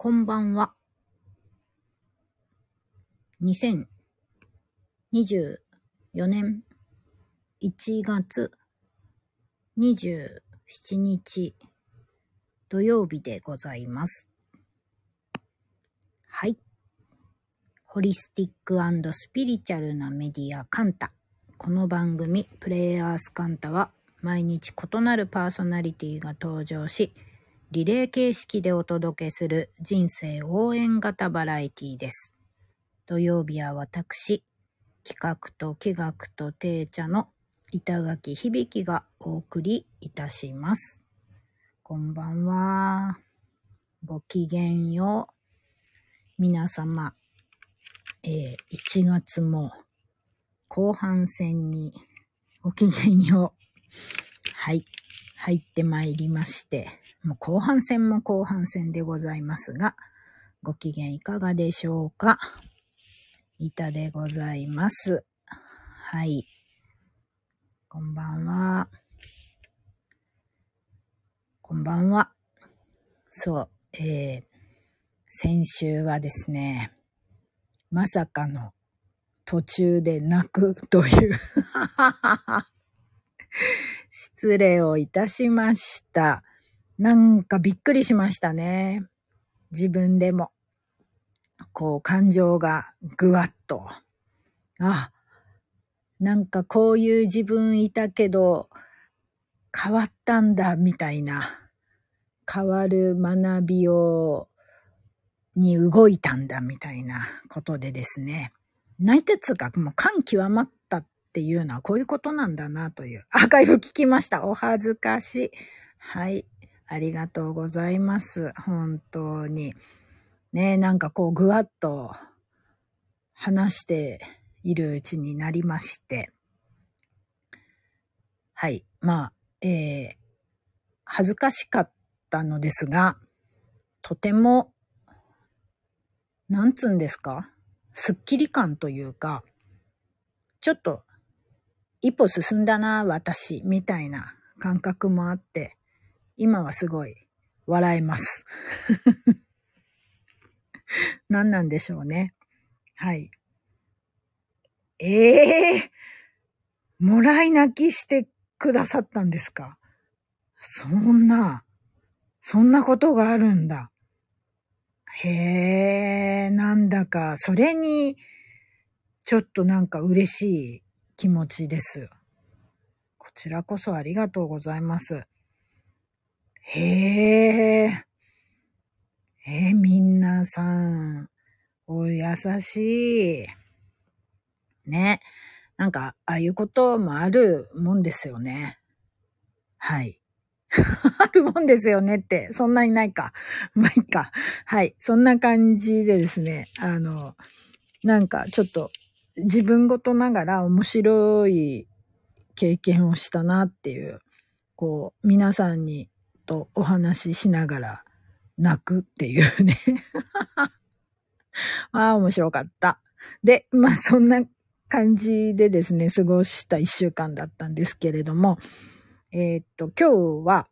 こんばんは。2024年1月27日土曜日でございます。はい。ホリスティックスピリチュアルなメディアカンタ。この番組プレイヤースカンタは毎日異なるパーソナリティが登場し、リレー形式でお届けする人生応援型バラエティです。土曜日は私、企画と企画と定茶の板垣響がお送りいたします。こんばんは。ごきげんよう。皆様、えー1月も後半戦にごきげんよう。はい。入ってまいりまして、もう後半戦も後半戦でございますが、ご機嫌いかがでしょうか？板でございます。はい。こんばんは。こんばんは。そう、えー、先週はですね、まさかの途中で泣くという 失礼をいたしました。なんかびっくりしましたね。自分でも。こう感情がぐわっと。あ、なんかこういう自分いたけど変わったんだみたいな。変わる学びを、に動いたんだみたいなことでですね。泣いてつうかもう感極まったっていうのはこういうことなんだなという。アーカイブ聞きました。お恥ずかしい。はい。ありがとうございます。本当に。ねなんかこうぐわっと話しているうちになりまして。はい。まあ、えー、恥ずかしかったのですが、とても、なんつうんですか？すっきり感というか、ちょっと一歩進んだな、私、みたいな感覚もあって、今はすごい笑えます。何なんでしょうね。はい。ええー、もらい泣きしてくださったんですか？そんな、そんなことがあるんだ。へえ、なんだか、それに、ちょっとなんか嬉しい気持ちです。こちらこそありがとうございます。へえ。えー、みんなさん、お優しい。ね。なんか、ああいうこともあるもんですよね。はい。あるもんですよねって、そんなにないか。まあ、いいか。はい。そんな感じでですね、あの、なんかちょっと自分ごとながら面白い経験をしたなっていう、こう、皆さんにとお話ししながら泣くっていうね。ああ、面白かった。で、まあそんな感じでですね、過ごした一週間だったんですけれども、えーっと、今日は、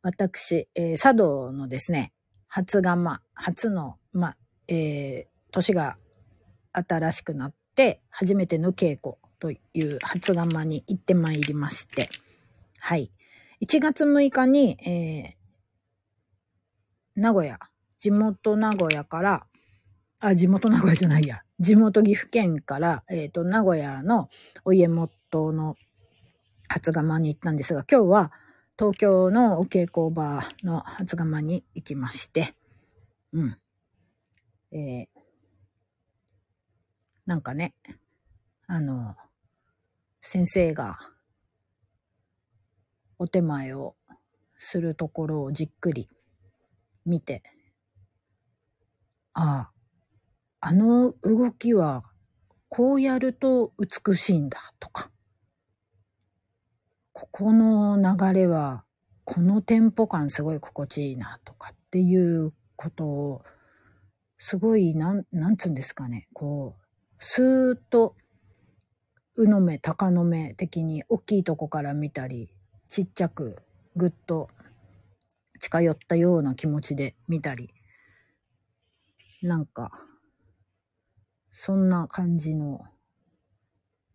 私、えー茶道のですね、初釜、初の、まあ、えー年が新しくなって、初めての稽古という初釜に行ってまいりまして、はい。1月6日に、えー名古屋、地元名古屋から、あ、地元名古屋じゃないや、地元岐阜県から、えっ、と、名古屋のお家元の初釜に行ったんですが、今日は東京のお稽古場の初釜に行きまして、うん。えーなんかね、あの、先生がお手前をするところをじっくり見て、ああ、あの動きはこうやると美しいんだとか、ここの流れはこのテンポ感すごい心地いいなとかっていうことをすごいなん、なんつうんですかね、こう、スーッと、うの目、鷹の目的に大きいとこから見たり、ちっちゃくぐっと近寄ったような気持ちで見たりなんか、そんな感じの、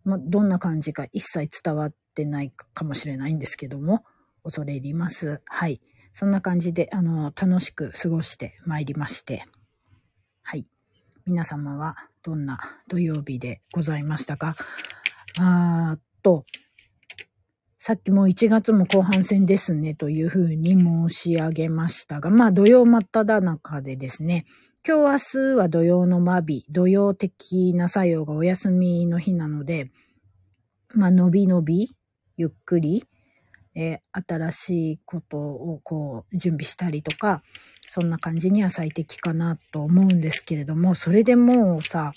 ま、どんな感じか一切伝わってないかもしれないんですけども、恐れ入ります。はい。そんな感じで、あの、楽しく過ごしてまいりまして。はい。皆様はどんな土曜日でございましたか？あーと、さっきも1月も後半戦ですねというふうに申し上げましたが、まあ土曜真っ只中でですね、今日明日は土曜の間日、土曜的な作用がお休みの日なので、まあのびのび、ゆっくり、えー、新しいことをこう準備したりとか、そんな感じには最適かなと思うんですけれども、それでもうさ、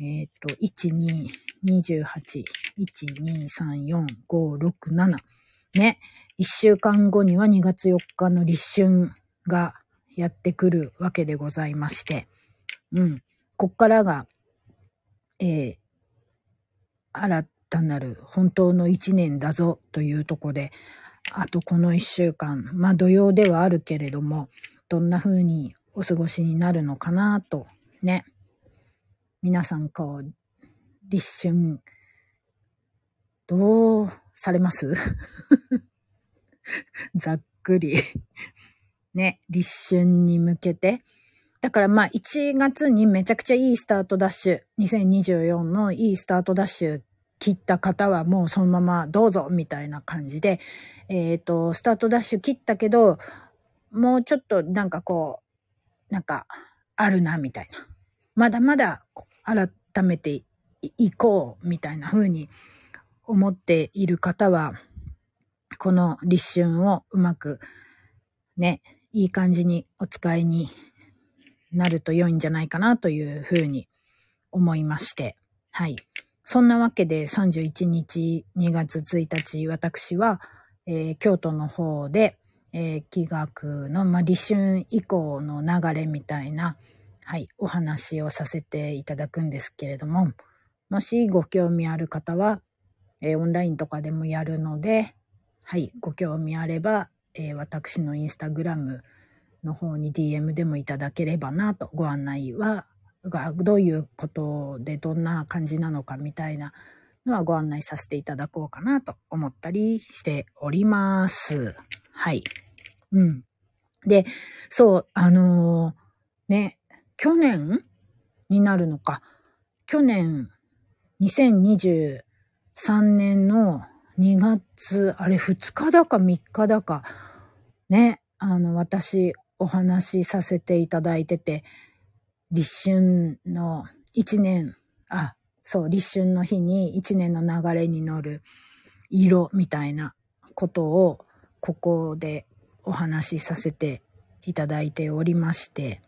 えっ、ー、と、1、2、28、1、2、3、4、5、6、7。ね。1週間後には2月4日の立春がやってくるわけでございまして。うん。こっからが、えー、新たなる本当の一年だぞというとこで、あとこの一週間、まあ土曜ではあるけれども、どんな風にお過ごしになるのかなと、ね。皆さんこう、立春、どうされます？ざっくりね、立春に向けて。だからまあ1月にめちゃくちゃいいスタートダッシュ、2024のいいスタートダッシュ切った方はもうそのままどうぞみたいな感じで、えっ、ー、と、スタートダッシュ切ったけど、もうちょっとなんかこう、なんか、あるな、みたいな。まだまだ改めていこう、みたいな風に思っている方は、この立春をうまく、ね、いい感じにお使いになると良いんじゃないかなという風に思いまして、はい。そんなわけで31日2月1日、私は、えー、京都の方で、えー、気学の、まあ、立春以降の流れみたいな、はい、お話をさせていただくんですけれども、もしご興味ある方は、えー、オンラインとかでもやるので、はい、ご興味あれば、えー、私のインスタグラムの方に DM でもいただければなと、ご案内は、どういうことでどんな感じなのかみたいなのはご案内させていただこうかなと思ったりしております。はい。うん。で、そう、あのー、ね、去年になるのか。去年、3年の2月、あれ2日だか3日だか、ね、あの、私お話しさせていただいてて、立春の1年、あ、そう、立春の日に1年の流れに乗る色みたいなことを、ここでお話しさせていただいておりまして、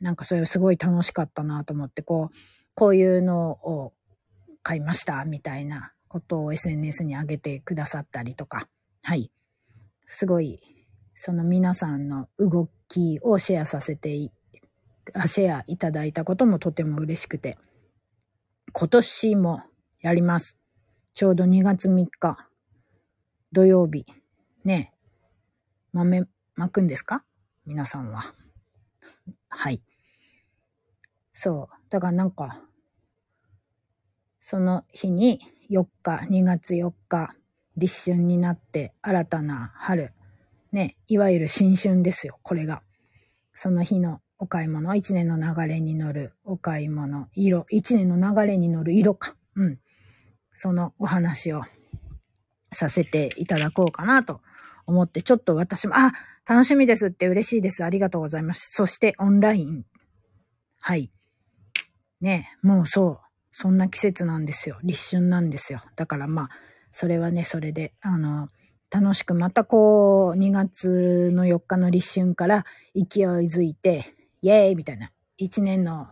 なんかそれすごい楽しかったなと思って、こう、こういうのを買いましたみたいなことを SNS に上げてくださったりとか、はい。すごい、その皆さんの動きをシェアさせて、シェアいただいたこともとても嬉しくて、今年もやります。ちょうど2月3日、土曜日、ね、豆まくんですか？皆さんは。はい。そう。だからなんか、その日に4日、2月4日、立春になって新たな春。ね、いわゆる新春ですよ、これが。その日のお買い物、一年の流れに乗るお買い物、色、一年の流れに乗る色か。うん。そのお話をさせていただこうかなと思って、ちょっと私も、あ、楽しみですって嬉しいです。ありがとうございます。そしてオンライン。はい。ね、もうそう。そんな季節なんですよ。立春なんですよ。だからまあ、それはね、それで、あの、楽しくまたこう、2月の4日の立春から勢いづいて、イェーイみたいな、1年の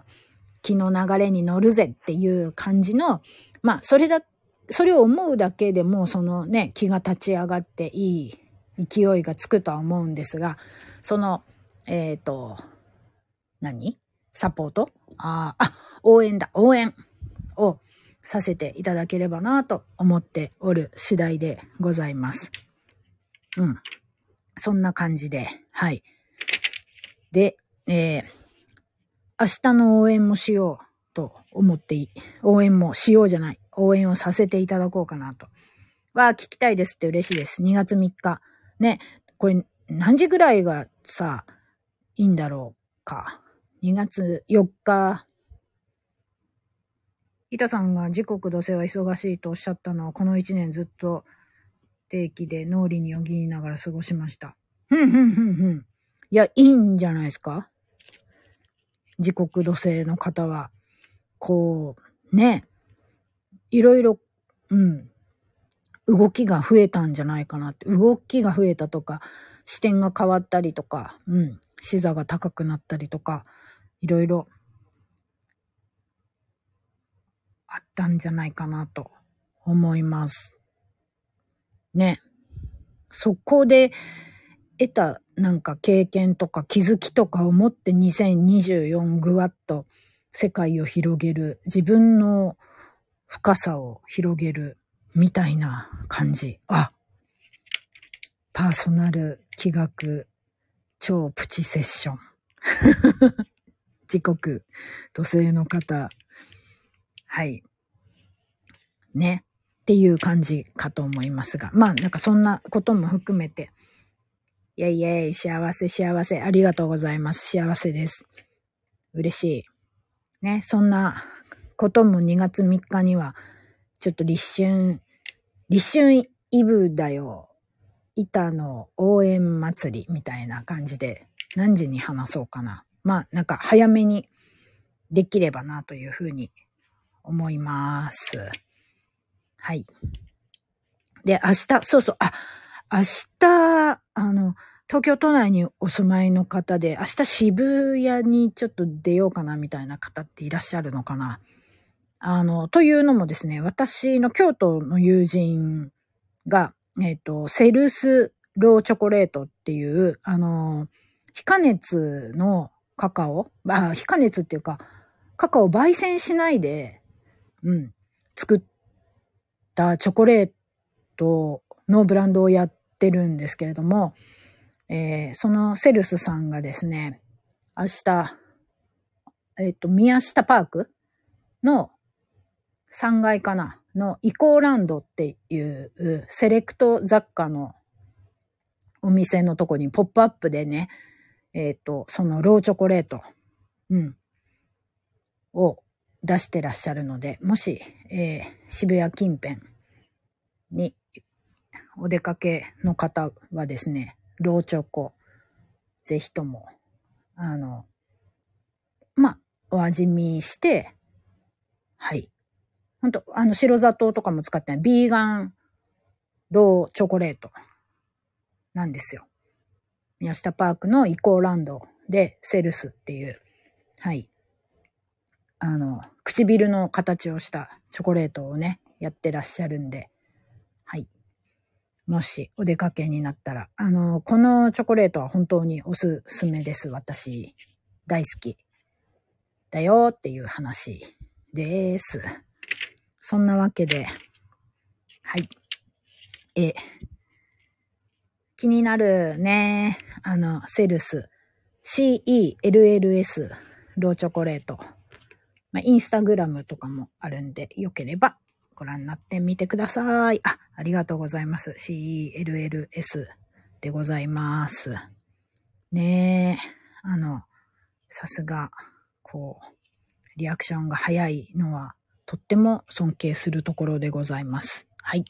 気の流れに乗るぜっていう感じの、まあ、それだ、それを思うだけでも、そのね、気が立ち上がっていい勢いがつくとは思うんですが、その、えっ、ー、と、何？サポート？ああ、応援だ、応援をさせていただければなと思っておる次第でございます。うん。そんな感じで、はい。で、えー、明日の応援もしようと思ってい、応援もしようじゃない。応援をさせていただこうかなと。は、聞きたいですって嬉しいです。2月3日。ね、これ何時ぐらいがさ、いいんだろうか。2月4日。板さんが時刻土星は忙しいとおっしゃったのをこの1年ずっと定期で脳裏によぎりながら過ごしました。ふんふんふんふん。いや、いいんじゃないですか？時刻土星の方は。こう、ね、いろいろ、うん、動きが増えたんじゃないかなって。動きが増えたとか、視点が変わったりとか、うん、視座が高くなったりとか、いろいろあったんじゃないかなと思います。ね。そこで得たなんか経験とか気づきとかを持って2024ぐわっと世界を広げる、自分の深さを広げるみたいな感じ。あ、パーソナル気学超プチセッション。時刻、土星の方。はい。ね。っていう感じかと思いますが。まあ、なんかそんなことも含めて。イェイイェイ、幸せ幸せ。ありがとうございます。幸せです。嬉しい。ね、そんなことも2月3日には、ちょっと立春、立春イブだよ。板の応援祭りみたいな感じで何時に話そうかな。まあなんか早めにできればなというふうに思います。はい。で、明日、そうそう、あ、明日、あの、東京都内にお住まいの方で、明日渋谷にちょっと出ようかなみたいな方っていらっしゃるのかなあの、というのもですね、私の京都の友人が、えっ、ー、と、セルスローチョコレートっていう、あの、非加熱のカカオ、あ、非加熱っていうか、カカオ焙煎しないで、うん、作ったチョコレートのブランドをやってるんですけれども、えー、そのセルスさんがですね、明日、えっ、ー、と、宮下パークの3階かなのイコーランドっていうセレクト雑貨のお店のとこにポップアップでね、えっ、ー、と、そのローチョコレート、うん、を出してらっしゃるので、もし、えー、渋谷近辺にお出かけの方はですね、ローチョコ、ぜひとも、あの、まあ、お味見して、はい。ほんと、あの、白砂糖とかも使ってない、ビーガンローチョコレートなんですよ。宮下パークのイコーランドでセルスっていう、はい。あの、唇の形をしたチョコレートをね、やってらっしゃるんで、はいもしお出かけになったら、あの、このチョコレートは本当におすすめです。私、大好き。だよっていう話です。そんなわけで、はい。え、気になるね。あの、セルス。CELLS ローチョコレート。まあ、インスタグラムとかもあるんで、よければご覧になってみてください。あ、ありがとうございます。CELLS でございます。ねえ、あの、さすが、こう、リアクションが早いのは、とっても尊敬するところでございます。はい。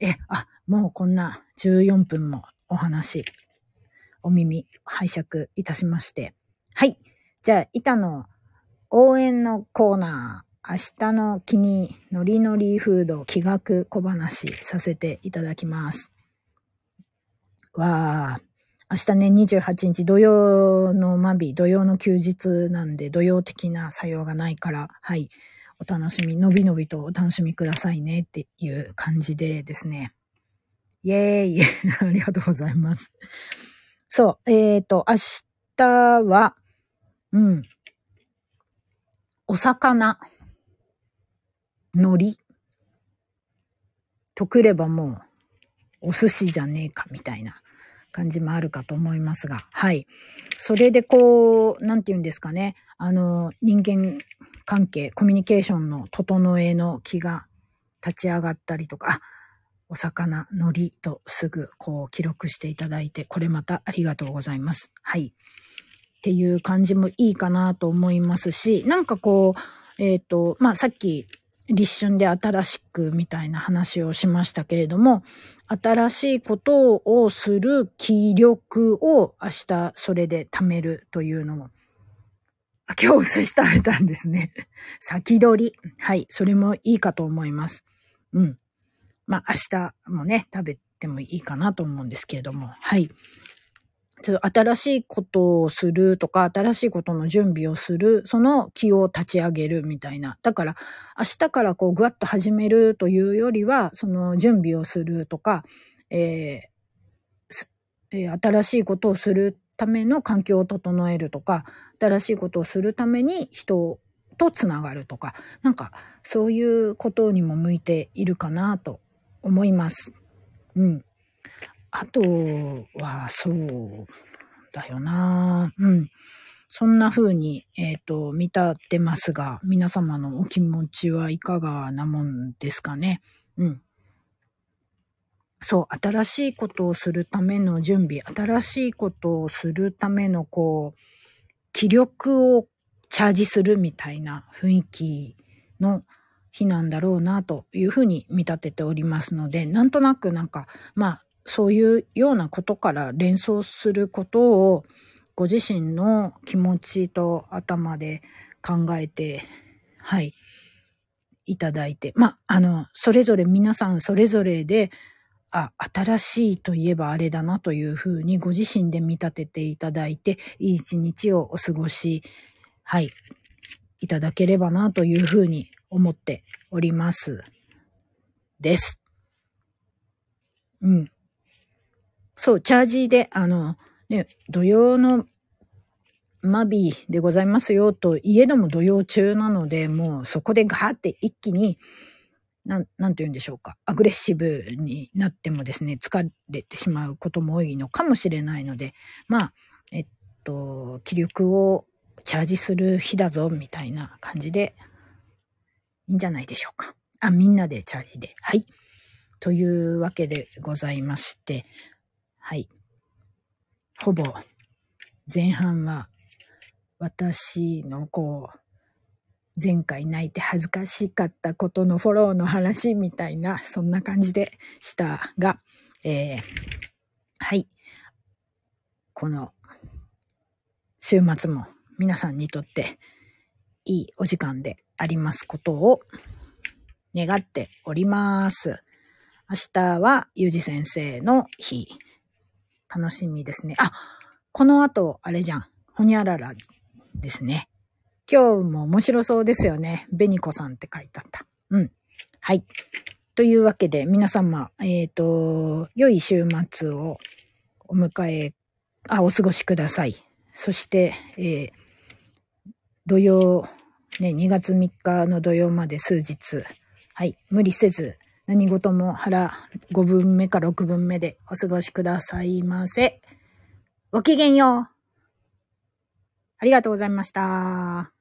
え、あ、もうこんな14分もお話、お耳拝借いたしまして。はい。じゃあ、板の応援のコーナー。明日の気にノリノリフード気学小話させていただきます。わー、明日ね、28日土曜のマビ、土曜の休日なんで、土曜的な作用がないから、はい、お楽しみ、のびのびとお楽しみくださいねっていう感じでですね。イェーイ ありがとうございます。そう、えっ、ー、と、明日は、うん、お魚。海苔とくればもうお寿司じゃねえかみたいな感じもあるかと思いますが、はい。それでこう、なんて言うんですかね、あの、人間関係、コミュニケーションの整えの気が立ち上がったりとか、お魚、海苔とすぐこう記録していただいて、これまたありがとうございます。はい。っていう感じもいいかなと思いますし、なんかこう、えっ、ー、と、まあ、さっき立春で新しくみたいな話をしましたけれども、新しいことをする気力を明日それで貯めるというのも今日お寿司食べたんですね。先取り。はい。それもいいかと思います。うん。まあ、明日もね、食べてもいいかなと思うんですけれども。はい。ちょっと新しいことをするとか、新しいことの準備をする、その気を立ち上げるみたいな。だから、明日からこう、ぐわっと始めるというよりは、その準備をするとか、えーえー、新しいことをするための環境を整えるとか、新しいことをするために人とつながるとか、なんかそういうことにも向いているかなと思います。うん。あとは、そうだよなうん。そんな風に、えっ、ー、と、見立てますが、皆様のお気持ちはいかがなもんですかね。うん。そう、新しいことをするための準備、新しいことをするためのこう、気力をチャージするみたいな雰囲気の日なんだろうなというふうに見立てておりますので、なんとなくなんか、まあ、そういうようなことから連想することをご自身の気持ちと頭で考えて、はい、いただいて、まあ、あの、それぞれ皆さんそれぞれであ、新しいといえばあれだなというふうにご自身で見立てていただいて、いい一日をお過ごし、はい、いただければなというふうに思っております。です。うん。そう、チャージで、あの、ね、土曜のマビーでございますよと、家でも土曜中なので、もうそこでガーって一気に、なん、なんて言うんでしょうか。アグレッシブになってもですね、疲れてしまうことも多いのかもしれないので、まあ、えっと、気力をチャージする日だぞ、みたいな感じで、いいんじゃないでしょうか。あ、みんなでチャージで。はい。というわけでございまして、はい。ほぼ、前半は、私のこう、前回泣いて恥ずかしかったことのフォローの話みたいな、そんな感じでしたが、えー、はい。この週末も皆さんにとっていいお時間でありますことを願っております。明日はゆうじ先生の日。楽しみですね。あ、この後、あれじゃん。ほにゃららですね。今日も面白そうですよね。ベニコさんって書いてあった。うん。はい。というわけで、皆様、えっ、ー、と、良い週末をお迎え、あ、お過ごしください。そして、えー、土曜、ね、2月3日の土曜まで数日、はい、無理せず、何事も腹5分目か6分目でお過ごしくださいませ。ごきげんよう。ありがとうございました。